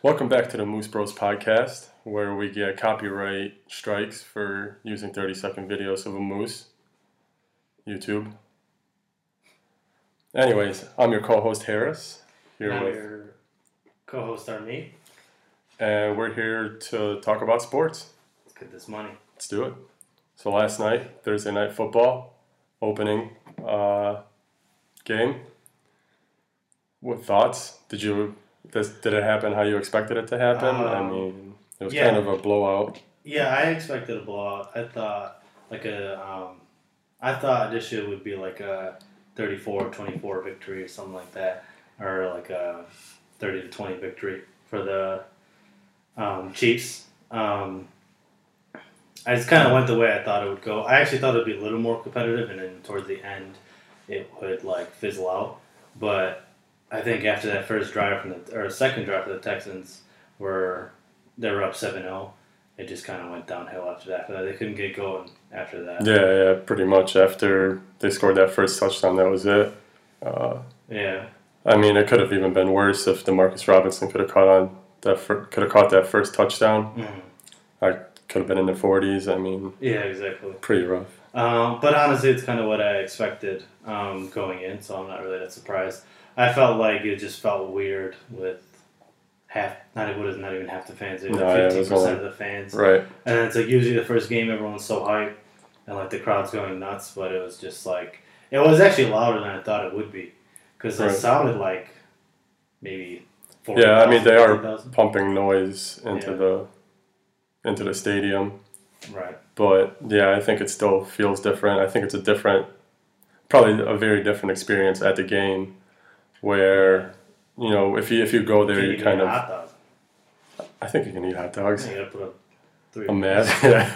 Welcome back to the Moose Bros podcast, where we get copyright strikes for using 30 second videos of a moose. YouTube. Anyways, I'm your co host Harris, here I'm with, your co-host are me. and we're here to talk about sports. Let's get this money. Let's do it. So, last night, Thursday night football, opening uh, game. What thoughts? Did you this, did it happen how you expected it to happen? I Um, mean, it was yeah. kind of a blowout. Yeah, I expected a blowout. I thought like a um, I thought this year would be like a 34-24 victory or something like that, or like a thirty to twenty victory for the um, Chiefs. Um, I just kind of went the way I thought it would go. I actually thought it would be a little more competitive, and then towards the end, it would like fizzle out. But I think after that first drive from the or second drive for the Texans, where they were up 7-0, it just kind of went downhill after that. They couldn't get going after that. Yeah, yeah, pretty much. After they scored that first touchdown, that was it. Uh, Yeah, I mean, it could have even been worse if Demarcus Robinson could have caught on that fir- could have caught that first touchdown. Mhm. I could have been in the 40s. I mean, yeah, exactly. pretty rough. Um, but honestly, it's kind of what I expected um, going in, so I'm not really that surprised. I felt like it just felt weird with half, not what is not even half the fans, No, yeah, it fifteen was percent of the fans, Right. and then it's like usually the first game everyone's so hyped and like the crowd's going nuts, but it was just like it was actually louder than I thought it would be because it sounded like maybe. Yeah, I mean, they are 40,000. pumping noise into Yeah. the into the stadium. right. But yeah, I think it still feels different. I think it's a different, probably a very different experience at the game, where you know if you if you go there, you you kind of. I think you can eat hot dogs. You gotta put a three. A mad. yeah.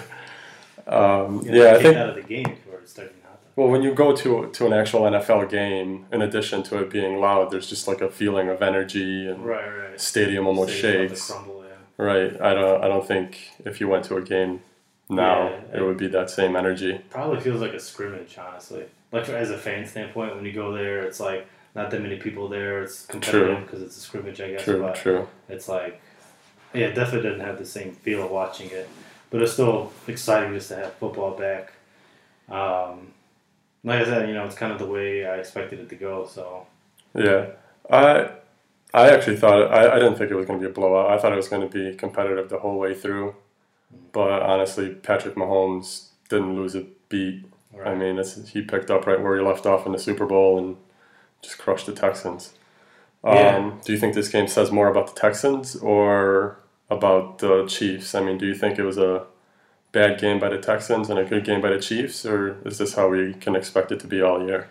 Um, yeah, I think. out of the game if you were hot dog. Well, when you go to to an actual NFL game, in addition to it being loud, there's just like a feeling of energy and Right, right. stadium almost to shakes. crumble, yeah. Right. I don't. I don't think if you went to a game now, Yeah, it would be that same energy. Probably feels like a scrimmage, honestly. Like as a fan standpoint, when you go there, it's like not that many people there. It's competitive because it's a scrimmage, I guess. True. but True. it's like, yeah, it definitely doesn't have the same feel of watching it, but it's still exciting just to have football back. Um, like I said, you know, it's kind of the way I expected it to go. So Yeah. I. I actually thought I, I didn't think it was going to be a blowout. I thought it was going to be competitive the whole way through. But honestly, Patrick Mahomes didn't lose a beat. I mean, it's, he picked up right where he left off in the Super Bowl and just crushed the Texans. Um, Yeah. Do you think this game says more about the Texans or about the Chiefs? I mean, do you think it was a bad game by the Texans and a good game by the Chiefs, or is this how we can expect it to be all year?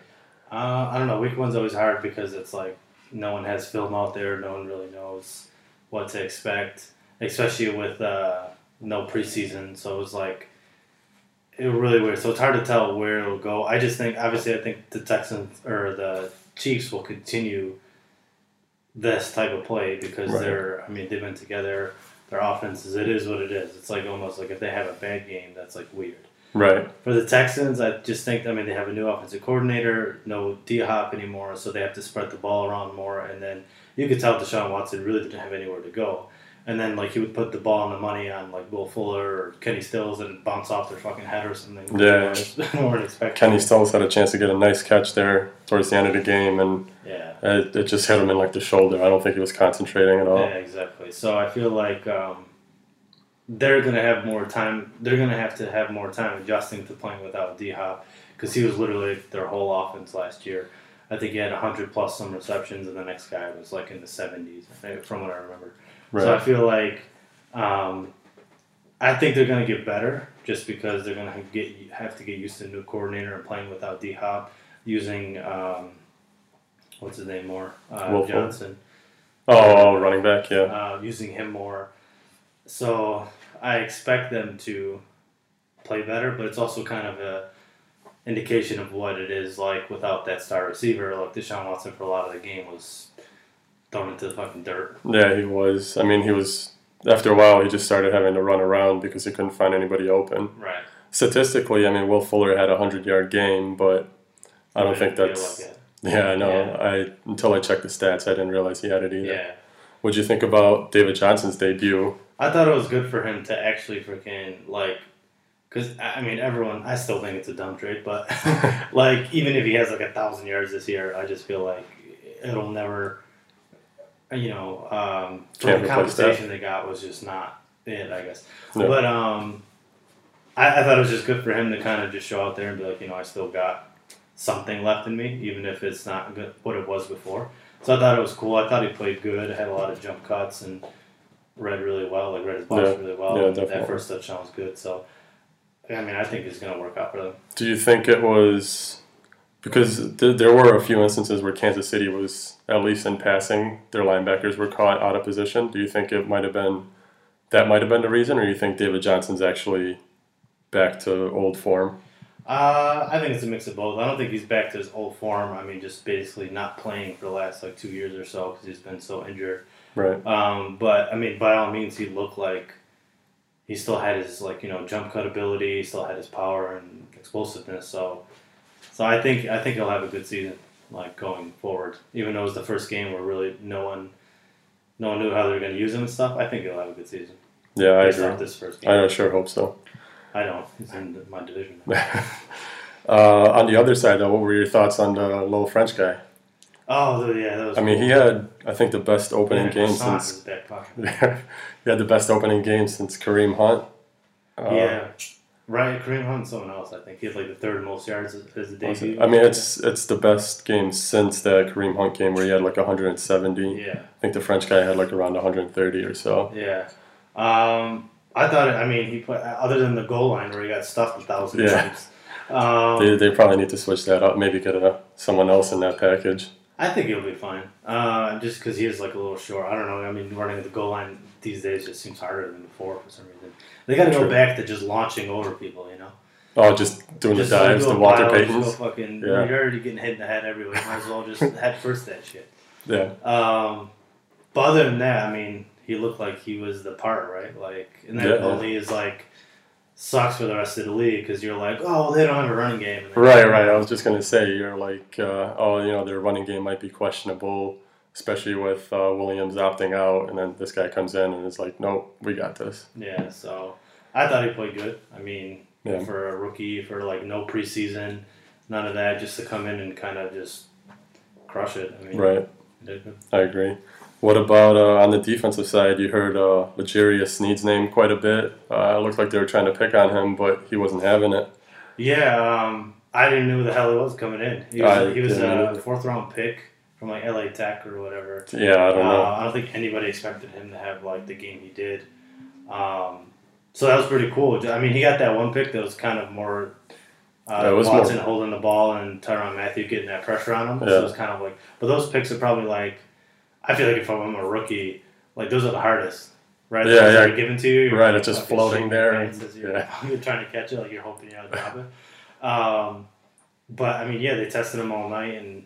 Uh, I don't know. Week one's always hard because it's like no one has film out there. No one really knows what to expect, especially with uh, no preseason. So it was like it was really weird. So it's hard to tell where it'll go. I just think, obviously, I think the Texans or the Chiefs will continue this type of play because Right. they're. I mean, they've been together. Their offenses, it is what it is. It's like almost like if they have a bad game, that's like weird. Right. For the Texans, I just think I mean they have a new offensive coordinator, no D Hop anymore, so they have to spread the ball around more. And then you could tell Deshaun Watson really didn't have anywhere to go. And then like he would put the ball and the money on like Will Fuller or Kenny Stills and bounce off their fucking head or something. Yeah. weren't expecting. Kenny Stills had a chance to get a nice catch there towards the end of the game, and Yeah. it, it just hit him in like the shoulder. I don't think he was concentrating at all. Yeah, exactly. So I feel like um, they're gonna have more time. They're gonna have to have more time adjusting to playing without D Hop because he was literally their whole offense last year. I think he had hundred plus some receptions, and the next guy was like in the seventies, from what I remember. Right. So I feel like um, I think they're gonna get better just because they're gonna get have to get used to the new coordinator and playing without D Hop, using um, what's his name more uh? Johnson oh, oh, running back, yeah. uh, using him more. So I expect them to play better, but it's also kind of a indication of what it is like without that star receiver. Like Deshaun Watson for a lot of the game was thrown into the fucking dirt. Yeah, he was. I mean, he was. After a while, he just started having to run around because he couldn't find anybody open. Right. Statistically, I mean, Will Fuller had a hundred yard game, but I don't think that's. like. Yeah, no. Yeah. I until I checked the stats, I didn't realize he had it either. Yeah. What'd you think about David Johnson's debut? I thought it was good for him to actually freaking like, because I mean everyone. I still think it's a dumb trade, but like even if he has like a thousand yards this year, I just feel like it'll never. You know, um, for the compensation they got was just not it. I guess, No. but um, I, I thought it was just good for him to kind of just show out there and be like, you know, I still got something left in me, even if it's not good, what it was before. So I thought it was cool. I thought he played good. Had a lot of jump cuts and read really well. Like read his box Yeah. really well. Yeah, definitely. that first touchdown was good. So I mean, I think it's gonna work out for them. Do you think it was because th- there were a few instances where Kansas City was at least in passing, their linebackers were caught out of position. Do you think it might have been that might have been the reason, or you think David Johnson's actually back to old form? Uh, I think it's a mix of both. I don't think he's back to his old form. I mean, just basically not playing for the last like two years or so because he's been so injured. Right. Um, but I mean, by all means, he looked like he still had his like you know jump cut ability. He still had his power and explosiveness. So, so I think I think he'll have a good season like going forward. Even though it was the first game where really no one, no one knew how they were going to use him and stuff. I think he'll have a good season. Yeah, I based agree. this first game. I sure hope so. I don't. He's in my division. uh, on the other side, though, what were your thoughts on the little French guy? Oh yeah, that was. I mean, he had, I think, the best opening yeah, game croissant in his since. he had the best opening game since Kareem Hunt. Uh, yeah. Right, Kareem Hunt and someone else. I think he had like the third most yards as, a debut. I mean, it's it's the best game since the Kareem Hunt game where he had like 170. yeah. I think the French guy had like around 130 or so. Yeah. Um, I thought, I mean, he put, other than the goal line where he got stuffed a thousand Yeah. times. Um, They, they probably need to switch that up. Maybe get a, someone else in that package. I think he'll be fine. Uh, just because he is like a little short. I don't know. I mean, running the goal line these days just seems harder than before for some reason. They got to go back to just launching over people, you know? Oh, just doing Just the dives, the Walter Paytons. Fucking, Yeah. You're already getting hit in the head everywhere. Might as well just head first that shit. Yeah, Um, but other than that, I mean, he looked like he was the part, right? Like, and that Yeah. only is like sucks for the rest of the league because you're like, oh, they don't have a running game. Right, right. I was just gonna say you're like, uh, oh, you know, their running game might be questionable, especially with uh, Williams opting out, and then this guy comes in and is like, nope, we got this. Yeah, so I thought he played good. I mean, Yeah. for a rookie, for like no preseason, none of that, just to come in and kind of just crush it. I mean, Right, he did good. I agree. What about uh, on the defensive side? You heard uh, L'Jarius Sneed's name quite a bit. Uh, it looked like they were trying to pick on him, but he wasn't having it. Yeah, um, I didn't know who the hell he was coming in. He was, I he was a fourth round pick from like LA Tech or whatever. Yeah, I don't know. Uh, I don't think anybody expected him to have like the game he did. Um, so that was pretty cool. I mean, he got that one pick that was kind of more uh, Yeah, was Watson more- holding the ball and Tyrann Mathieu getting that pressure on him. Yeah. So it was kind of like, but those picks are probably like, I feel like if I'm a rookie, like those are the hardest, right? Yeah, Those yeah. are given to you. You're Right, it's just floating there and- you're, yeah. you're trying to catch it, like you're hoping you're drop it. Um, but I mean, yeah, they tested him all night, and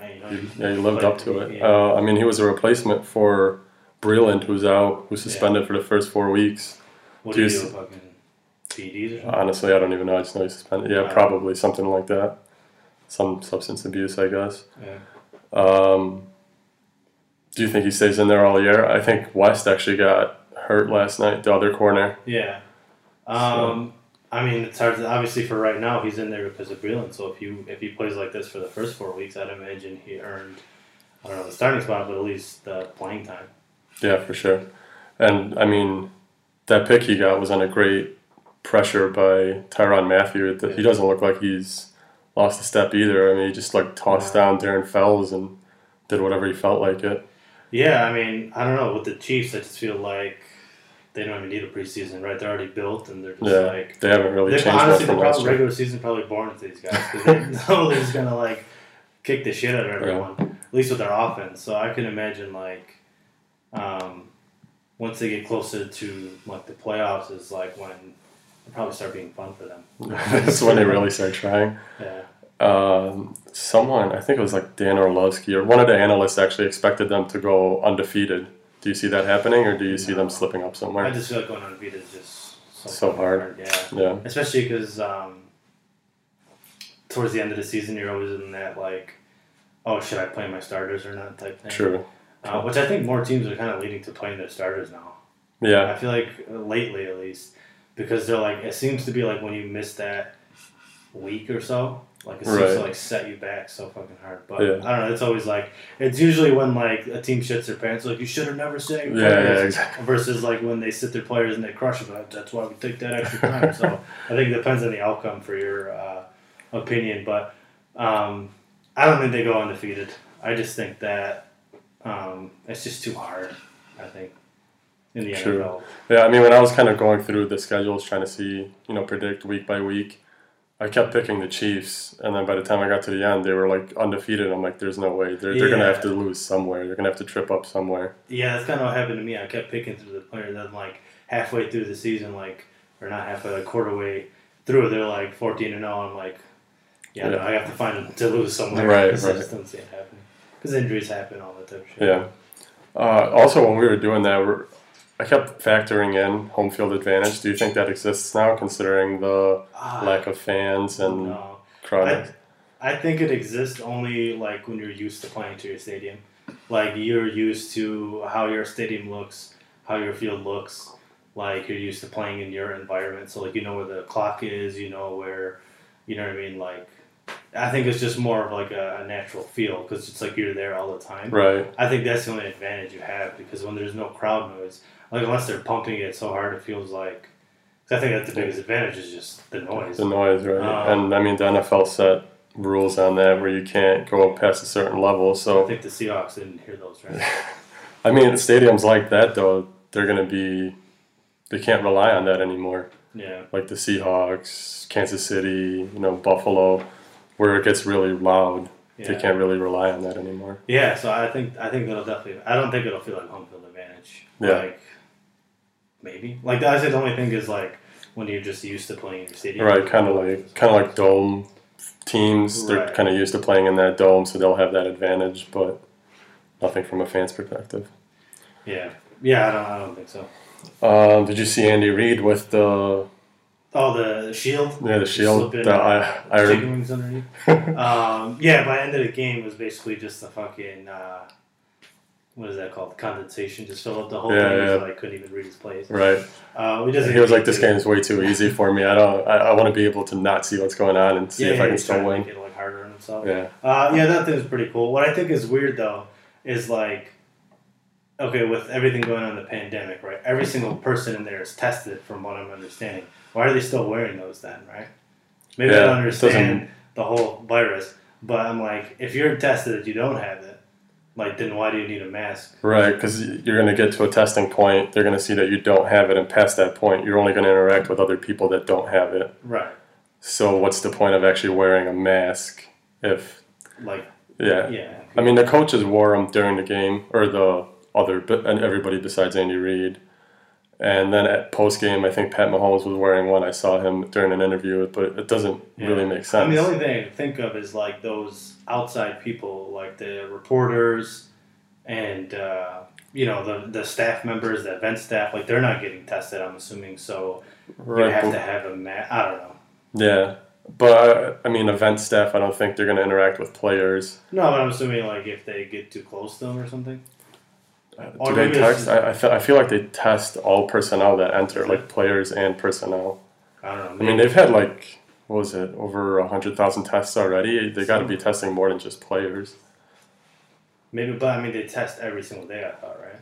I, you know, He, yeah, he lived up to it. yeah. Uh, I mean, he was a replacement for Breeland, who's out, who's suspended for the first four weeks. What do you do? Fucking PEDs or? Honestly, I don't even know. I just know he's suspended. Yeah, Wow. probably something like that. Some substance abuse, I guess. Yeah. Um, do you think he stays in there all year? I think West actually got hurt last night, the other corner. Yeah. Um, I mean, it's hard. To, obviously, for right now, he's in there because of Breeland. So if you if he plays like this for the first four weeks, I'd imagine he earned I don't know the starting spot, but at least the playing time. Yeah, for sure. And I mean, that pick he got was on a great pressure by Tyrann Mathieu. He doesn't look like he's lost a step either. I mean, he just like tossed down Darren Fells and did whatever he felt like it. Yeah, I mean, I don't know with the Chiefs. I just feel like they don't even need a preseason, right? They're already built, and they're just Yeah, like they haven't really They, changed honestly, the from last probably, year. regular season probably boring to these guys because they know they're totally just gonna like kick the shit out of everyone, at least with their offense. So I can imagine like um, once they get closer to like the playoffs is like when it probably start being fun for them. That's when they really start trying. Yeah. Um, someone, I think it was like Dan Orlovsky or one of the analysts actually expected them to go undefeated. Do you see that happening or do you see them slipping up somewhere? I just feel like going undefeated is just so, fucking hard. Yeah. Yeah, Especially because um, towards the end of the season, you're always in that like, oh, should I play my starters or not type thing. true. uh, which I think more teams are kind of leading to playing their starters now. Yeah, I feel like uh, lately, at least, because they're like it seems to be like when you miss that week or so, like it seems Right. to like set you back so fucking hard. But Yeah. I don't know. It's always like it's usually when like a team shits their pants, like you should have never said yeah, yeah, exactly. Versus like when they sit their players and they crush them. That's why we take that extra time. so I think it depends on the outcome for your uh, opinion, but um, I don't think they go undefeated. I just think that um, it's just too hard. I think in the True. NFL. Yeah, I mean, when I was kind of going through the schedules, trying to see, you know, predict week by week, I kept picking the Chiefs, and then by the time I got to the end, they were like undefeated. I'm like, there's no way. They're, they're gonna have to lose somewhere. They're gonna have to trip up somewhere. Yeah, that's kind of what happened to me. I kept picking through the players, then like halfway through the season, like or not halfway, like quarter way through, they're like fourteen and zero. I'm like, yeah, no, I have to find them to lose somewhere. Right, 'cause I just don't see it happening because injuries happen all the time. Shit. Yeah. Uh, also, when we were doing that, we're, I kept factoring in home field advantage. Do you think that exists now, considering the Ah, lack of fans and no. crowd? I think it exists only like when you're used to playing to your stadium. Like you're used to how your stadium looks, how your field looks. Like you're used to playing in your environment, so like you know where the clock is, you know where, you know what I mean. Like, I think it's just more of like a, a natural feel because it's like you're there all the time. Right. I think that's the only advantage you have because when there's no crowd noise, like unless they're pumping it so hard, it feels like. 'cause I think that's the biggest advantage is just the noise. The noise, right? Um, and I mean, the NFL set rules on that where you can't go past a certain level. So I think the Seahawks didn't hear those, right? I mean, stadiums like that, though, they're going to be, they can't rely on that anymore. Yeah. Like the Seahawks, Kansas City, you know, Buffalo, where it gets really loud. Yeah. They can't really rely on that anymore. Yeah, so I think I think that'll definitely. I don't think it'll feel like home field advantage. Yeah. Like maybe like I said, the only thing is like when you're just used to playing in your stadium. Right, kind of like kind of like dome teams. They're Right. kind of used to playing in that dome, so they'll have that advantage. But nothing from a fan's perspective. Yeah. Yeah, I don't. I don't think so. Um, did you see Andy Reid with the Oh, the shield. yeah the shield? The I, I chicken wings underneath. um, yeah, by the end of the game it was basically just the fucking uh, what is that called? Condensation. Just fill up the whole Yeah, thing. yeah. So I couldn't even read his plays. right. Uh, we He was like, "This game is way too easy for me. I don't. I, I want to be able to not see what's going on and see yeah, if I can still win." Make it like harder on himself. Yeah, Uh, yeah, that thing is pretty cool. What I think is weird though is like, okay, with everything going on in the pandemic, right? Every single person in there is tested, from what I'm understanding. Why are they still wearing those then, right? Maybe I don't understand the whole virus, but I'm like, if you're tested you don't have it, like, then why do you need a mask? right. Because you're going to get to a testing point. They're going to see that you don't have it, and past that point, you're only going to interact with other people that don't have it. Right. So what's the point of actually wearing a mask if Like, yeah. yeah. I mean, the coaches wore them during the game, or the other, but and everybody besides Andy Reid. And then at post game, I think Pat Mahomes was wearing one. I saw him during an interview, but it doesn't Yeah. really make sense. I mean, the only thing I can think of is like those outside people, like the reporters and uh, you know the the staff members, the event staff. Like they're not getting tested. I'm assuming so. You right, have to have a ma I don't know. yeah, but I mean, event staff. I don't think they're going to interact with players. No, but I'm assuming like if they get too close to them or something. Or Do they test? I, I, feel, I feel like they test all personnel that enter, like players and personnel. I don't know. I mean, they've had like what was it, over a hundred thousand tests already. They got to be testing more than just players. maybe, but I mean, they test every single day. I thought, right?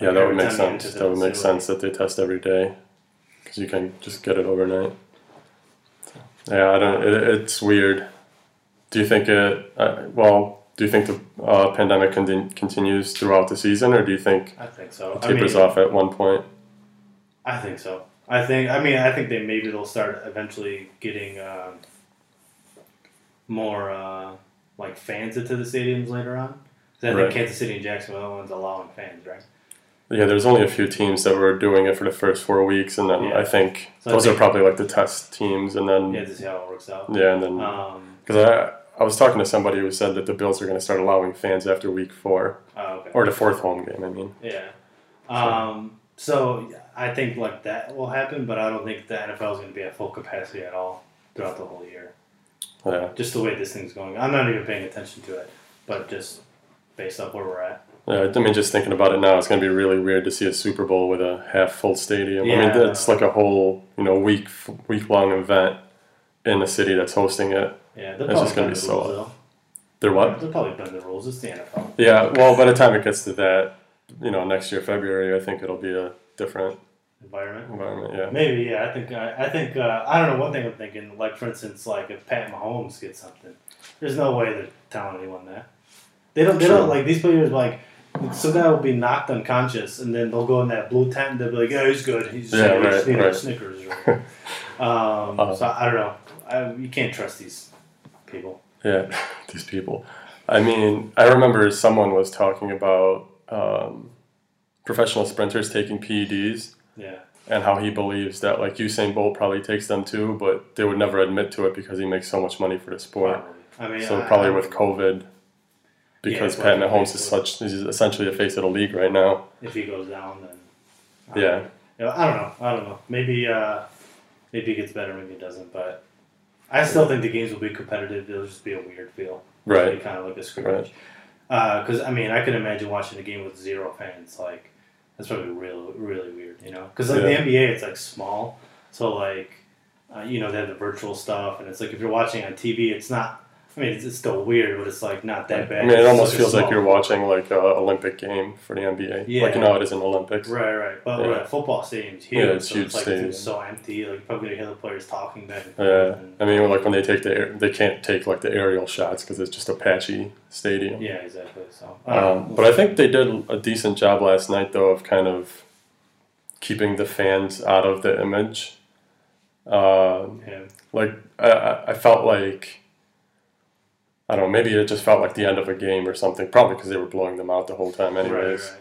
Yeah, Like, that would make time you enter sense. That would make sense that they test every day, because you can just get it overnight. Yeah, I don't. It, it's weird. Do you think it? Uh, well, do you think the uh, pandemic con- continues throughout the season, or do you think I think so. it I mean, tapers off at one point? I think so. I think. I mean, I think they maybe they'll start eventually getting um, more uh, like fans into the stadiums later on. I think Kansas City and Jacksonville are the ones allowing fans, right? Yeah, there's only a few teams that were doing it for the first four weeks, and then Yeah. I think So I those think- are probably like the test teams, and then Yeah, to see how it works out. yeah, and then Um, because I I was talking to somebody who said that the Bills are going to start allowing fans after week four oh, okay. or the fourth home game. I mean, Yeah. Um, so I think like that will happen, but I don't think the NFL is going to be at full capacity at all throughout the whole year. yeah, Just the way this thing's going. I'm not even paying attention to it, but just based off where we're at. Yeah, I mean, just thinking about it now, it's going to be really weird to see a Super Bowl with a half full stadium. I mean, it's like a whole you know week week long event in the city that's hosting it. Yeah, It's just gonna be the so- though. They're what? They'll probably bend the rules. It's the NFL. Yeah. Well, by the time it gets to that, you know, next year February, I think it'll be a different Environment. environment. Yeah. Maybe, yeah. I think I, I think uh, I don't know. One thing I'm thinking, like for instance, like if Pat Mahomes gets something, there's no way they're telling anyone that. They don't. They True. don't like these players. Like some guy will be knocked unconscious, and then they'll go in that blue tent. and They'll be like, "Yeah, he's good. He's Yeah, he just right, needed right. Snickers." Or, um, Uh. so I don't know. I, you can't trust these people. Yeah, these people. I mean, I remember someone was talking about um, professional sprinters taking PEDs Yeah. and how he believes that like Usain Bolt probably takes them too, but they would never admit to it because he makes so much money for the sport. I mean, So I- probably I- with COVID, because Yeah, Pat Mahomes is such he's essentially the face of the league right now. if he goes down, then I Yeah, know. I don't know. I don't know. Maybe uh, maybe it gets better, maybe it doesn't. But I still think the games will be competitive. It'll just be a weird feel. Right. be kind of like a scrimmage. Because I mean, I could imagine watching a game with zero fans. Like that's probably real, really weird. You know, because like Yeah. the NBA, it's like small, so like uh, you know they have the virtual stuff, and it's like if you're watching on TV, it's not. I mean, it's, it's still weird, but it's like not that bad. I mean, it almost feels like you're watching like a Olympic game for the NBA. Yeah. Like you know, it is an Olympics. Right, right. But Yeah. right, football stadium's huge. Yeah, it's so huge it's like stadium. it's so empty. Like you're probably gonna hear the players talking back forth. Yeah, and- I mean, like when they take the air, they can't take like the aerial shots because it's just a patchy stadium. yeah, exactly. So, don't Um, but I think they did a decent job last night, though, of kind of keeping the fans out of the image. Um, yeah, like I I felt like I don't know, maybe it just felt like the end of a game or something. Probably because they were blowing them out the whole time, anyways.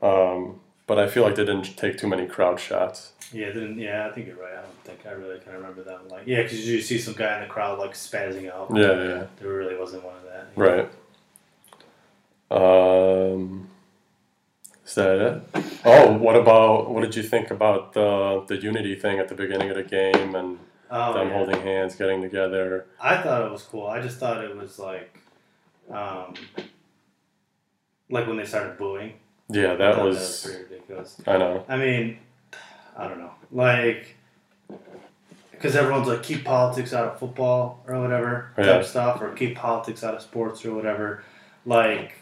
right, right. Um, but I feel like they didn't take too many crowd shots. Yeah, then yeah, I think you're right. I don't think I really kind of remember that. Like, yeah, because you see some guy in the crowd like spazzing out. Yeah, yeah, There really wasn't one of that. right. Um, is that it? Oh, what about what did you think about the the unity thing at the beginning of the game and Oh, them yeah. holding hands, getting together? I thought it was cool. I just thought it was like, um, like when they started booing. Yeah, I that was. pretty ridiculous. I know. I mean, I don't know, like, because everyone's like keep politics out of football or whatever type Yeah. stuff, or keep politics out of sports or whatever. Like,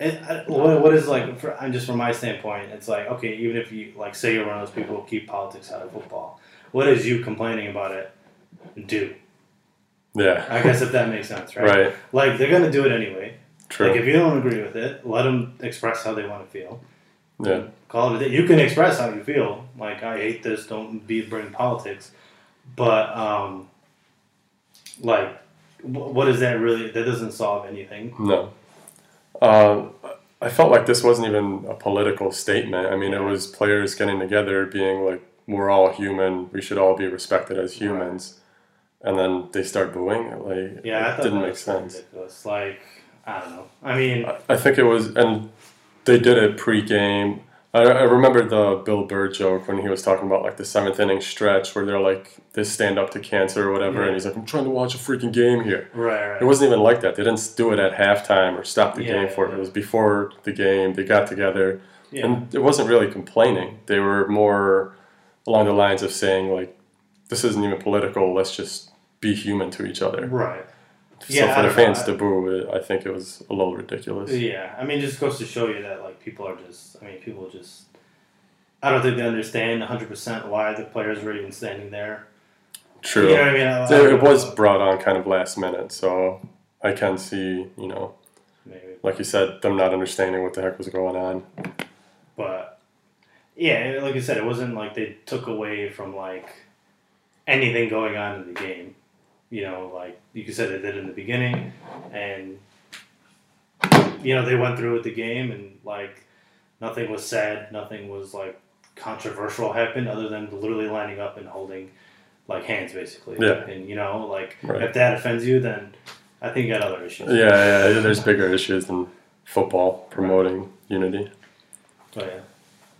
it, I, what, what is like? For, I'm just from my standpoint, it's like okay, even if you like say you're one of those people who keep politics out of football, what is you complaining about it do? Yeah. I guess if that makes sense, right? Right. Like they're gonna do it anyway. True. Like if you don't agree with it, let them express how they want to feel yeah. call it a day. You can express how you feel. Like I hate this. Don't be bring politics. But um, like, what is that really? That doesn't solve anything. No. Uh, I felt like this wasn't even a political statement. I mean, it was players getting together, being like, "We're all human. We should all be respected as humans." And then they start booing. Like, Yeah, it didn't make sense. ridiculous. Like I don't know. I mean, I- I think it was, and they did it pre-game. I, I remember the Bill Burr joke when he was talking about like the seventh inning stretch where they're like they stand up to cancer or whatever, Yeah. and he's like, "I'm trying to watch a freaking game here." right, right. It wasn't even like that. They didn't do it at halftime or stop the Yeah, game for it. It was before the game. They got together, and it wasn't really complaining. They were more along the lines of saying like, "This isn't even political. Let's just be human to each other." right. So Yeah, for the fans to boo it, I think it was a little ridiculous. Yeah, I mean, just goes to show you that like people are just. I mean, people just. I don't think they understand 100 percent why the players were even standing there. True. You know what I mean? I- I So it was brought on kind of last minute, so I can see, you know, maybe. like you said, them not understanding what the heck was going on. But yeah, like I said, it wasn't like they took away from like anything going on in the game. You know, like you could say they did in the beginning, and you know they went through with the game, and like nothing was said, nothing was like controversial happened, other than literally lining up and holding like hands, basically. Yeah. And you know, like Right. if that offends you, then I think you got other issues. Yeah, yeah, there's bigger issues than football promoting unity. But yeah.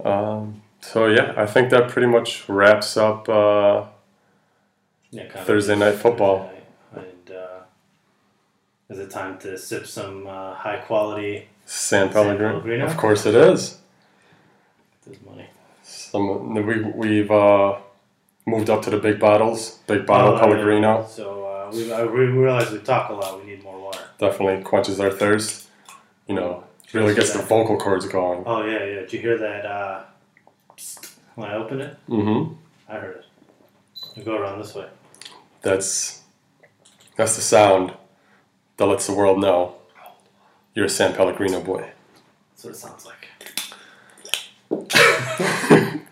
Um, so yeah, I think that pretty much wraps up. Uh, Yeah, Thursday night football. Thursday night. And uh, Is it time to sip some uh, high quality? San San Pellegrino. Pellegrino? Of course it is. This money. Some we we've uh, moved up to the big bottles. Big bottle Oh, Pellegrino. So uh, we, I, we realize we talk a lot. We need more water. definitely quenches our thirst. You know, really gets the vocal cords going. Oh yeah, yeah. Did you hear that? Uh, when I open it, Mm-hmm. I heard it. You go around this way. That's that's the sound that lets the world know you're a San Pellegrino boy. That's what it sounds like.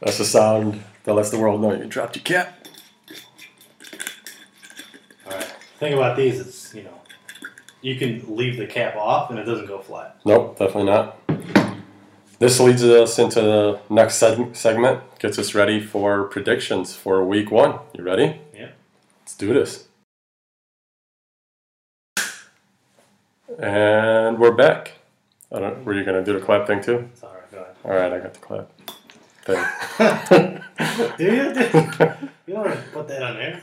That's the sound that lets the world know you dropped your cap. All right. Thing about these is, you can leave the cap off and it doesn't go flat. Nope, definitely not. This leads us into the next seg- segment. Gets us ready for predictions for week one. You ready? Yeah. Let's do this. And we're back. I don't, were you gonna do the clap thing too? It's all right. Go ahead. All right, I got the clap thing. Do you? Do you don't want to put that on there.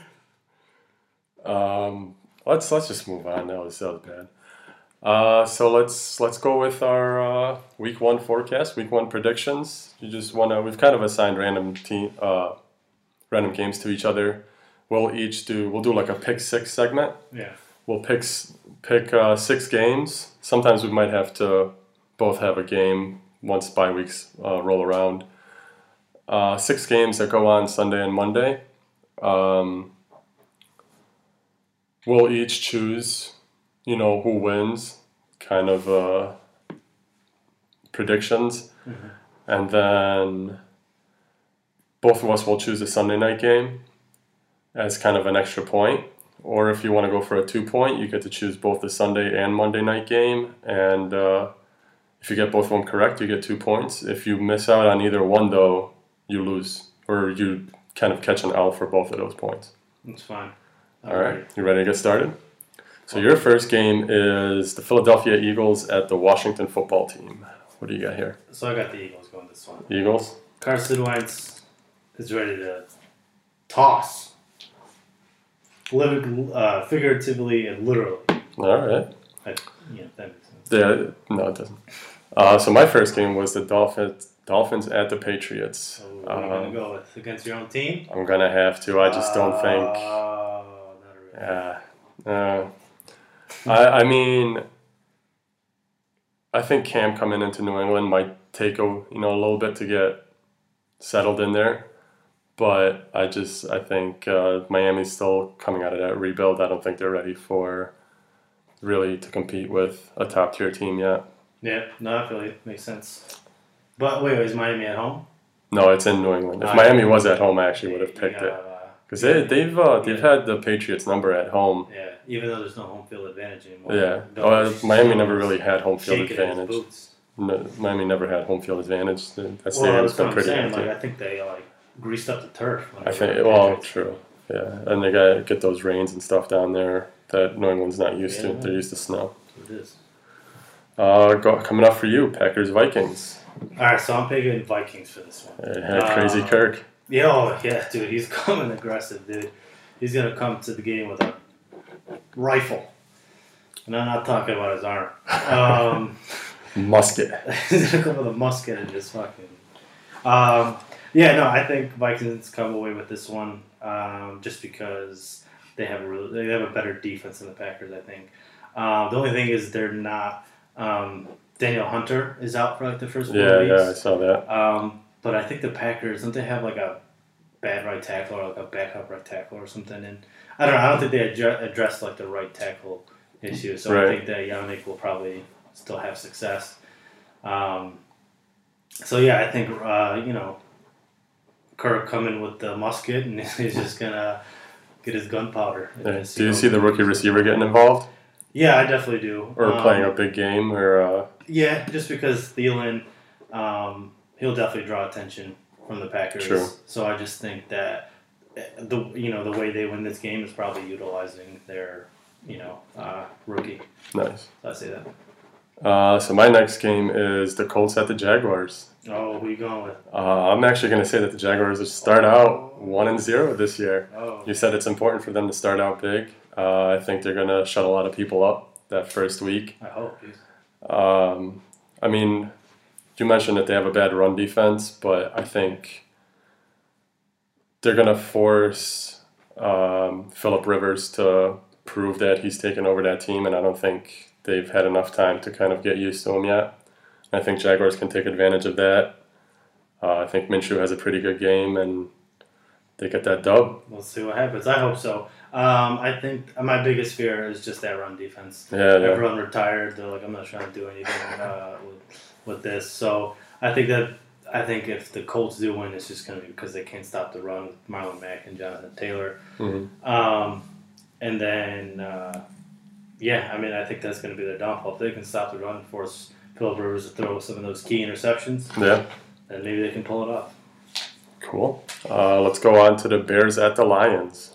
Um, let's let's just move on. That was that was bad. Uh, so let's let's go with our uh, week one forecast, week one predictions. You just wanna we've kind of assigned random team uh, random games to each other. We'll each do we'll do like a pick six segment. Yeah. We'll pick pick uh, six games. Sometimes we might have to both have a game once bye weeks uh, roll around. Uh, six games that go on Sunday and Monday. Um, we'll each choose, you know, who wins, kind of uh, predictions, Mhm. and then both of us will choose a Sunday night game as kind of an extra point. Or if you want to go for a two point, you get to choose both the Sunday and Monday night game. And uh, if you get both of them correct, you get two points. If you miss out on either one, though, you lose, or you kind of catch an L for both of those points. That's fine. All right, you ready to get started? So your first game is the Philadelphia Eagles at the Washington Football Team. What do you got here? So I got the Eagles going this one. Eagles. Carson Wentz is ready to toss. Lit- uh, figuratively and literally. All right. I, know, that makes sense. Yeah, no, it doesn't. Uh, so my first game was the Dolphins. Dolphins at the Patriots. So what are you going Um, to go with? Against your own team? I'm gonna have to. I just don't think. Yeah. Uh, I I mean, I think Cam coming into New England might take a you know a little bit to get settled in there, but I just I think uh, Miami's still coming out of that rebuild. I don't think they're ready for really to compete with a top tier team yet. Yeah, no, I feel it makes sense. But wait, is Miami at home? No, it's in New England. If Ah, Miami was at home, I actually would have picked it because they they've uh, they've Yeah. had the Patriots number at home. yeah, even though there's no home field advantage anymore. Yeah, Douglas uh, Miami never really had home field shaking in his advantage. No, Miami never had home field advantage. Well, that's been I'm pretty saying. Like, I think they like greased up the turf. I think. Well, Patriots. true. Yeah, and they got to get those rains and stuff down there that New England's not used Yeah. to. They're used to snow. It is. Uh, go, coming up for you, Packers Vikings. All right, so I'm picking Vikings for this one. It had Crazy Uh, Kirk. Yeah, oh, yeah, dude, he's coming aggressive, dude. He's gonna come to the game with a rifle, and I'm not talking about his arm. Um, Musket. he's gonna come with a musket and just fucking. Um, yeah, no, I think Vikings come away with this one um, just because they have a really, they have a better defense than the Packers. I think. Um, the only thing is they're not. Um, Danielle Hunter is out for like the first four Yeah, weeks. yeah, I saw that. Um, but I think the Packers don't they have like a bad right tackle or like a backup right tackle or something? And I don't know. I don't think they addre- addressed like the right tackle issue. So I think that Yannick will probably still have success. Um, so yeah, I think uh, you know Kirk coming with the musket and he's just gonna get his gunpowder. Yeah. Do you see the rookie receiver getting involved Yeah, I definitely do. or Um, playing a big game or? Uh, Yeah, just because Thielen, um, he'll definitely draw attention from the Packers. True. So I just think that eh, the you know the way they win this game is probably utilizing their you know uh, rookie. nice. So I say that. Uh, so my next game is the Colts at the Jaguars. Oh, who you going with? Uh, I'm actually going to say that the Jaguars will start out one and zero this year. Oh, You said it's important for them to start out big. Uh, I think they're going to shut a lot of people up that first week. I hope. Um, I mean, you mentioned that they have a bad run defense, but I think they're going to force um, Philip Rivers to prove that he's taken over that team, and I don't think they've had enough time to kind of get used to him yet. I think Jaguars can take advantage of that. Uh, I think Minshew has a pretty good game, and they get that dub. We'll see what happens. I hope so. Um, I think my biggest fear is just that run defense. Yeah, yeah. Everyone retired. They're like, I'm not trying to do anything uh, with, with this. So I think that I think if the Colts do win, it's just going to be because they can't stop the run with Marlon Mack and Jonathan Taylor. Mhm. Um, and then, uh, yeah, I mean, I think that's going to be their downfall. If they can stop the run, and force Philip Rivers to throw some of those key interceptions, Yeah, then maybe they can pull it off. cool. Uh, let's go on to the Bears at the Lions.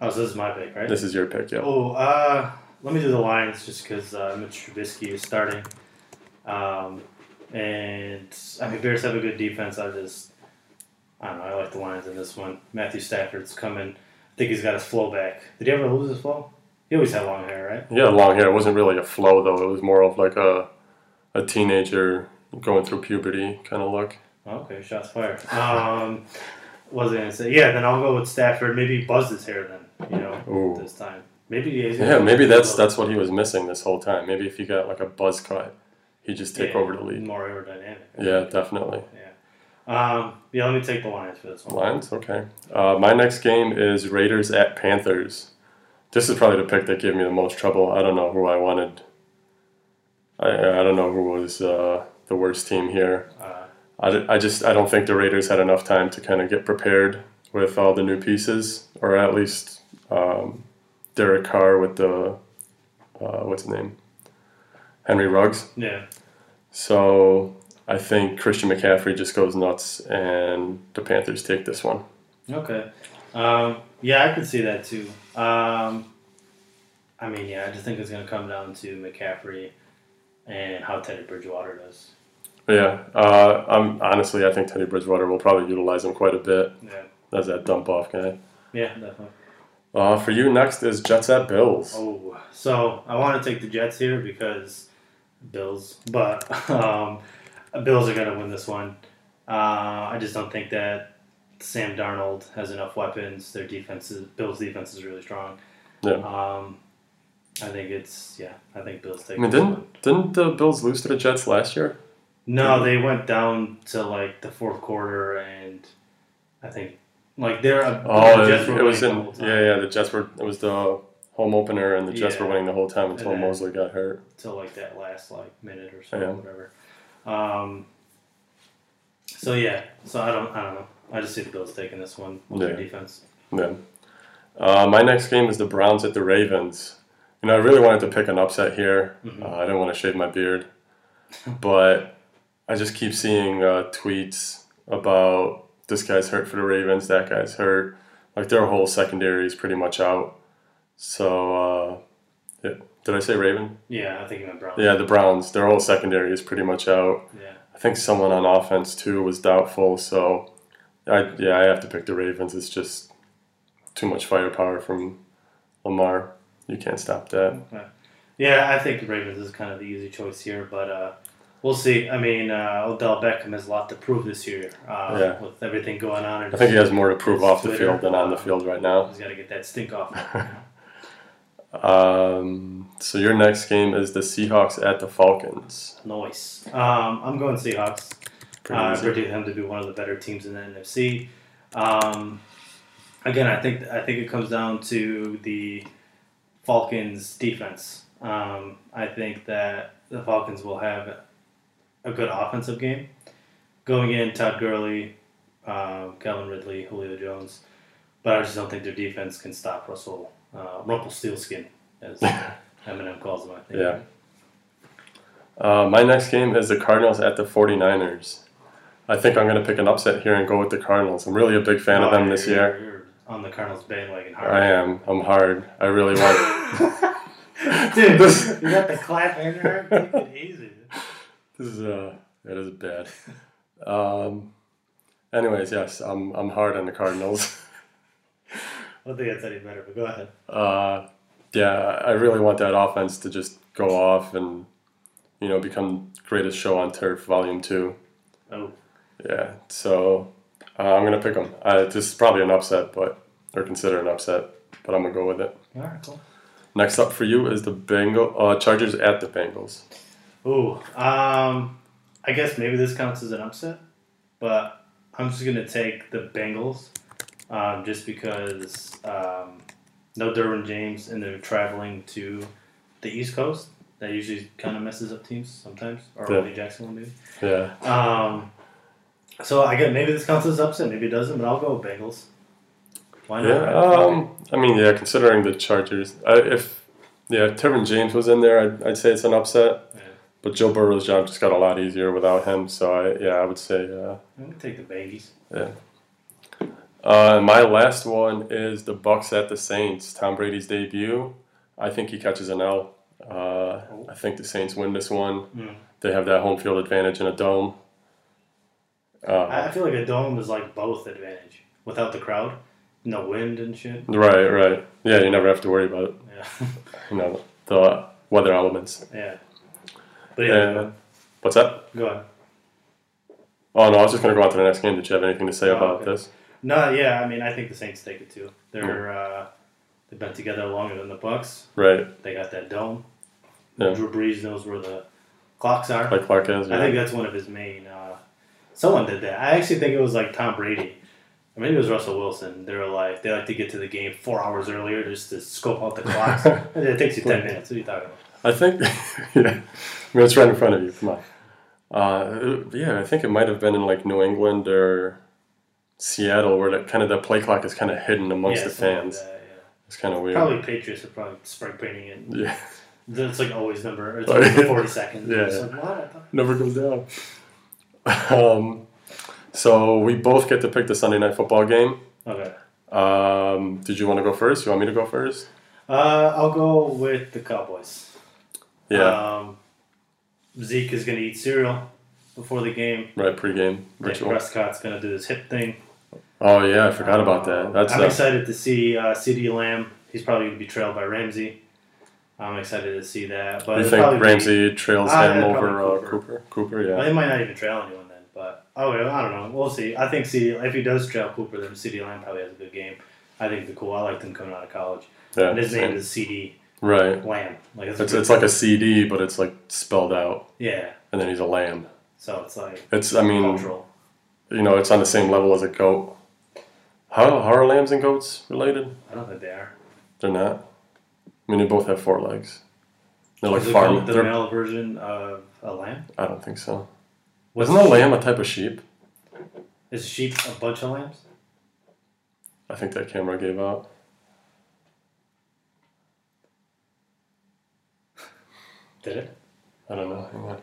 Oh, so this is my pick, right? This is your pick, yeah. Oh, uh, let me do the Lions just because uh, Mitch Trubisky is starting. Um, and I mean, Bears have a good defense. I just, I don't know. I like the Lions in this one. Matthew Stafford's coming. I think he's got his flow back. Did he ever lose his flow? He always had long hair, right? Yeah, long hair. It wasn't really a flow though. It was more of like a a teenager going through puberty kind of look. Okay, shots fired. Um, was I gonna say? Yeah, then I'll go with Stafford. Maybe buzz his hair then. You know, Ooh. this time. Maybe Yeah, maybe that's that's what he was missing this whole time. Maybe if he got like a buzz cut, he'd just take Yeah, over the lead. More aerodynamic. Yeah, definitely. Um, yeah, let me take the Lions for this one. Lions, okay. Uh, my next game is Raiders at Panthers. This is probably the pick that gave me the most trouble. I don't know who I wanted. I I don't know who was uh, the worst team here. Uh, I, I just I don't think the Raiders had enough time to kind of get prepared with all the new pieces, or at least um, Derek Carr with the uh, what's his name, Henry Ruggs. yeah. So I think Christian McCaffrey just goes nuts, and the Panthers take this one. Okay. Um, yeah, I could see that too. Um, I mean, yeah, I just think it's going to come down to McCaffrey and how Teddy Bridgewater does. Yeah, uh, I'm honestly I think Teddy Bridgewater will probably utilize him quite a bit Yeah. as that dump off guy. Yeah, definitely. Uh, for you next is Jets at Bills. Oh, so I want to take the Jets here because Bills, but um, Bills are going to win this one. Uh, I just don't think that Sam Darnold has enough weapons. Their defense is Bills' defense is really strong. Yeah. Um, I think it's yeah. I think Bills take. I mean, didn't didn't the Bills lose to the Jets last year? No, they went down to like the fourth quarter, and I think like they're Oh, the it, Jets was- were it was in the whole time yeah yeah the Jets were it was the home opener and the Jets were winning the whole time until then- Mosley got hurt. Until like that last like minute or so, Yeah. whatever. Um, so yeah, so I don't I don't know. I just see the Bills taking this one with their Yeah. defense. Yeah. Uh, my next game is the Browns at the Ravens. You know, I really wanted to pick an upset here. Mhm. Uh, I didn't want to shave my beard, but I just keep seeing uh, tweets about this guy's hurt for the Ravens, that guy's hurt. Like their whole secondary is pretty much out. So, uh, did I say Raven? Yeah, I think you meant Browns. Yeah, the Browns. Their whole secondary is pretty much out. Yeah. I think someone on offense too was doubtful. So, I yeah, I have to pick the Ravens. It's just too much firepower from Lamar. You can't stop that. Yeah, I think the Ravens is kind of the easy choice here, but uh, we'll see. I mean, uh, Odell Beckham has a lot to prove this year uh, Yeah. with everything going on. I think he has more to prove off the field than on the field right now. He's got to get that stink off. Um, so your next game is the Seahawks at the Falcons. Noise. Um, I'm going Seahawks. Pretty Uh, I predict them to be one of the better teams in the NFC. Um, again, I think I think it comes down to the Falcons' defense. Um, I think that the Falcons will have a good offensive game. Going in, Todd Gurley, uh, Calvin Ridley, Julio Jones, but I just don't think their defense can stop Russell uh, Rumpelstiltskin, as Eminem calls him. I think. Yeah. Uh, my next game is the Cardinals at the 49ers. I think I'm going to pick an upset here and go with the Cardinals. I'm really a big fan of Oh, them this you're- year. You're on the Cardinals bandwagon hard. I am. I'm hard. I really want. Dude, This- you got the clap in your Take it easy. This is uh, that is bad. Um, anyways, yes, I'm I'm hard on the Cardinals. don't think that's any better, but go ahead. Uh, yeah, I really want that offense to just go off and you know become greatest show on turf, volume two. Oh, Yeah, so uh, I'm gonna pick them. Uh, this is probably an upset, but or consider an upset, but I'm gonna go with it. all right, cool. Next up for you is the Bengal uh, Chargers at the Bengals. Ooh, um, I guess maybe this counts as an upset, but I'm just gonna take the Bengals, um, just because um, no Derwin James and they're traveling to the East Coast. That usually kind of messes up teams sometimes, or Yeah. only Jacksonville maybe. Yeah, Um, so I get maybe this counts as upset, maybe it doesn't, but I'll go with Bengals. Why not? yeah. Um, I mean, yeah. Considering the Chargers, I, if yeah, if Derwin James was in there, I'd, I'd say it's an upset. Yeah. But Joe Burrow's job just got a lot easier without him. So I, yeah, I would say. Uh, I'm gonna take the Bangies. Uh, my last one is the Bucks at the Saints. Tom Brady's debut. I think he catches an L. Uh, I think the Saints win this one. Mm. They have that home field advantage in a dome. I Uh, I feel like a dome is like both advantage without the crowd, no wind and shit. right, right. Yeah, you never have to worry about Yeah, you know the weather elements. yeah. But yeah, And what's that? go ahead. Oh no, I was just gonna go on to the next game. Did you have anything to say Oh, about okay. this? No, yeah. I mean, I think the Saints take it too. They're uh, they've been together longer than the Bucks. Right, They got that dome. Yeah. Drew Brees knows where the clocks are. like Clark has. I think that's one of his main. Uh, someone did that. I actually think it was like Tom Brady. Or maybe it was Russell Wilson. They're like they like to get to the game four hours earlier just to scope out the clocks. it takes you ten minutes. What are you talking about? I think, yeah. I mean, it's right in front of you. Come on. Uh, yeah, I think it might have been in like New England or Seattle, where that kind of the play clock is kind of hidden amongst Yeah, the something like fans. that, yeah. It's kind of weird. Probably Patriots are probably spray painting it. Yeah, It's like always number. It's Oh, yeah. forty seconds. Yeah. It's like, what? I thought- never goes down. um, so we both get to pick the Sunday night football game. Okay. Um, did you want to go first? You want me to go first? Uh, I'll go with the Cowboys. Yeah, Um, Zeke is going to eat cereal before the game. right. Pregame ritual. Prescott's going to do his hip thing. Oh yeah, I forgot about that. That's I'm uh, excited to see uh, CeeDee Lamb. He's probably going to be trailed by Ramsey. I'm excited to see that. But you think probably be- Ramsey trails Ah, him yeah, over probably uh, Cooper. Cooper? Cooper, Well, yeah. they might not even trail anyone then. But oh, I don't know. We'll see. I think C. If he does trail Cooper, then CeeDee Lamb probably has a good game. I think the cool. I liked him coming out of college. yeah And his same. name is CeeDee right. Lamb. Like it's, It's, it's like a CD, but it's like spelled out, yeah. and then he's a lamb. So it's like It's I mean, cultural. you know, it's on the same level as a goat. How, how are lambs and goats related? I don't think they are. They're not. I mean, they both have four legs. They're like Is it farm. called the they're- male version of a lamb? I don't think so. What's Isn't a lamb a type of sheep? Is sheep a bunch of lambs? I think that camera gave out. Did it? I don't know. Hang on.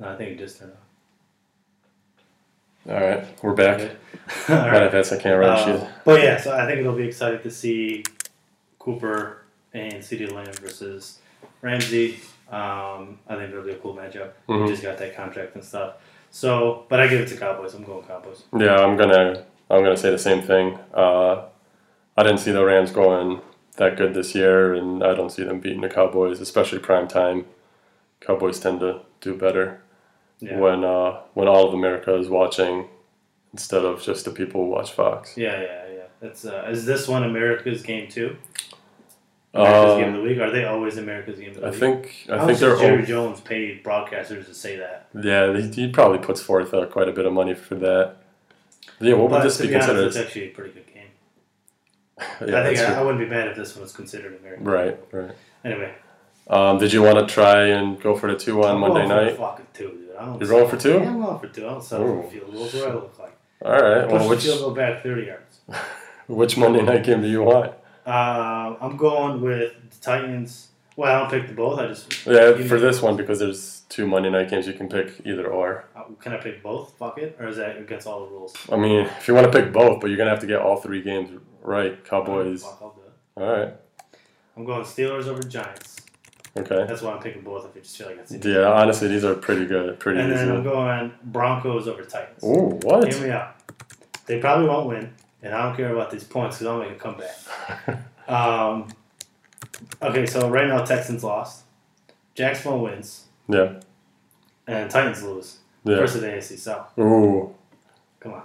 No, I think it just turned All right, we're back. Okay. All Right, right. that's a camera Uh, issue. but yeah, so I think it'll be exciting to see Cooper and CeeDee Lamb versus Ramsey. Um, I think it'll be a cool matchup. Mhm. He just got that contract and stuff. So, but I give it to Cowboys. I'm going Cowboys. Yeah, I'm gonna I'm gonna say the same thing. Uh, I didn't see the Rams going that good this year, and I don't see them beating the Cowboys, especially prime time. Cowboys tend to do better Yeah. when uh, when all of America is watching instead of just the people who watch Fox. Yeah, yeah, yeah. That's uh, is this one America's game too? America's game of Um, the week. Are they always America's game of the I week? think I How think they're Jerry all, Jones paid broadcasters to say that. yeah he, he probably puts forth uh, quite a bit of money for that. Yeah, what would this be be honest, considered? it's actually a pretty good game. yeah, I think I, I wouldn't be mad if this one was considered American. right, right. Anyway, Um, did you want to try and go for the two on I'm Monday night? fucking two, dude. I don't You're going for two? Yeah, I'm going for two. I don't settle for field goals. What do I look like? All right. Well, which field goal back 30 yards. which Monday night game do you want? Uh, I'm going with the Titans. Well, I don't pick the both. I just Yeah, for this one because there's two Monday night games, you can pick either or. uh, can I pick both? Fuck it, or is that against all the rules? I mean, if you want to pick both, but you're gonna have to get all three games right. Cowboys. Fuck, I'll do it. All right. I'm going Steelers over Giants. Okay. That's why I'm picking both. If you just feel like it's Yeah. Honestly, these are pretty good. Pretty And then I'm easy. going Broncos over Titans. Ooh, what? Hear me out. They probably won't win. and I don't care about these points because I'll make a comeback. um, okay, so right now Texans lost, Jacksonville wins, Yeah. and Titans lose. Yeah. First of the AFC South. Ooh. Come on,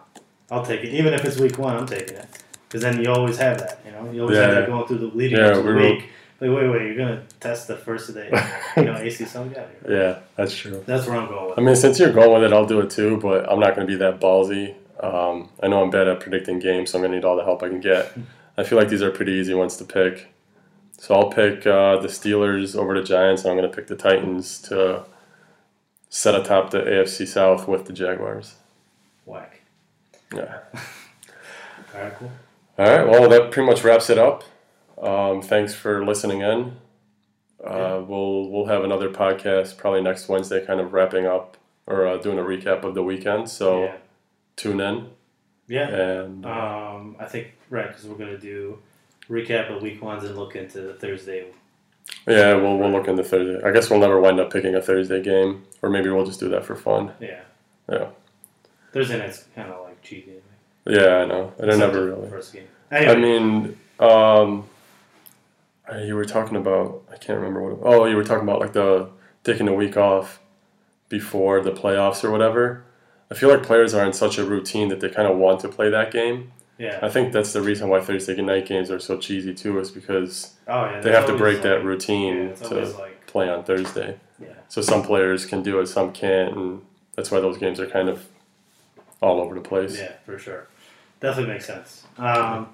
I'll take it. Even if it's week one, I'm taking it. Because then you always have that, you know. You always have Yeah. that going through the leading Yeah, up to the we week. Like, wait, wait, you're gonna test the first of the, you know, AC South guy. Yeah, that's true. That's where I'm going with. I mean, since you're going with it, I'll do it too, but I'm not going to be that ballsy. Um, I know I'm bad at predicting games, so I'm going to need all the help I can get. I feel like these are pretty easy ones to pick. So I'll pick uh, the Steelers over the Giants, and I'm going to pick the Titans to set atop the AFC South with the Jaguars. Whack. Yeah. All right, cool. All right. Well, that pretty much wraps it up. Um, thanks for listening in. Uh. We'll we'll have another podcast probably next Wednesday, kind of wrapping up or uh, doing a recap of the weekend. So yeah. tune in Yeah. and Um, I think right because we're gonna do recap of week ones and look into the Thursday. yeah, we'll we'll look into Thursday. I guess we'll never wind up picking a Thursday game, or maybe we'll just do that for fun. Yeah. Yeah. Thursday night's kind of like cheating. Yeah, I know. I don't never really. First game. I mean, um, you were talking about I can't remember what. It, oh, you were talking about like the taking a week off before the playoffs or whatever. I feel like players are in such a routine that they kind of want to play that game. yeah. I think that's the reason why Thursday night games are so cheesy too, is because Oh yeah. they have to break like- that routine always to like play on Thursday. yeah. So some players can do it, some can't, and that's why those games are kind of all over the place. Yeah, for sure. Definitely makes sense. Um,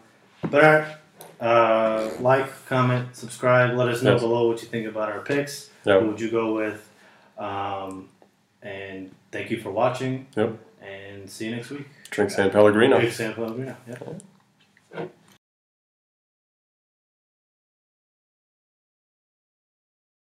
but all right. Uh, like, comment, subscribe. Let us know Yes. below what you think about our picks. Yeah. Who would you go with? Um, and thank you for watching. Yep. And see you next week. Drink San Pellegrino. Big San Pellegrino. Yep.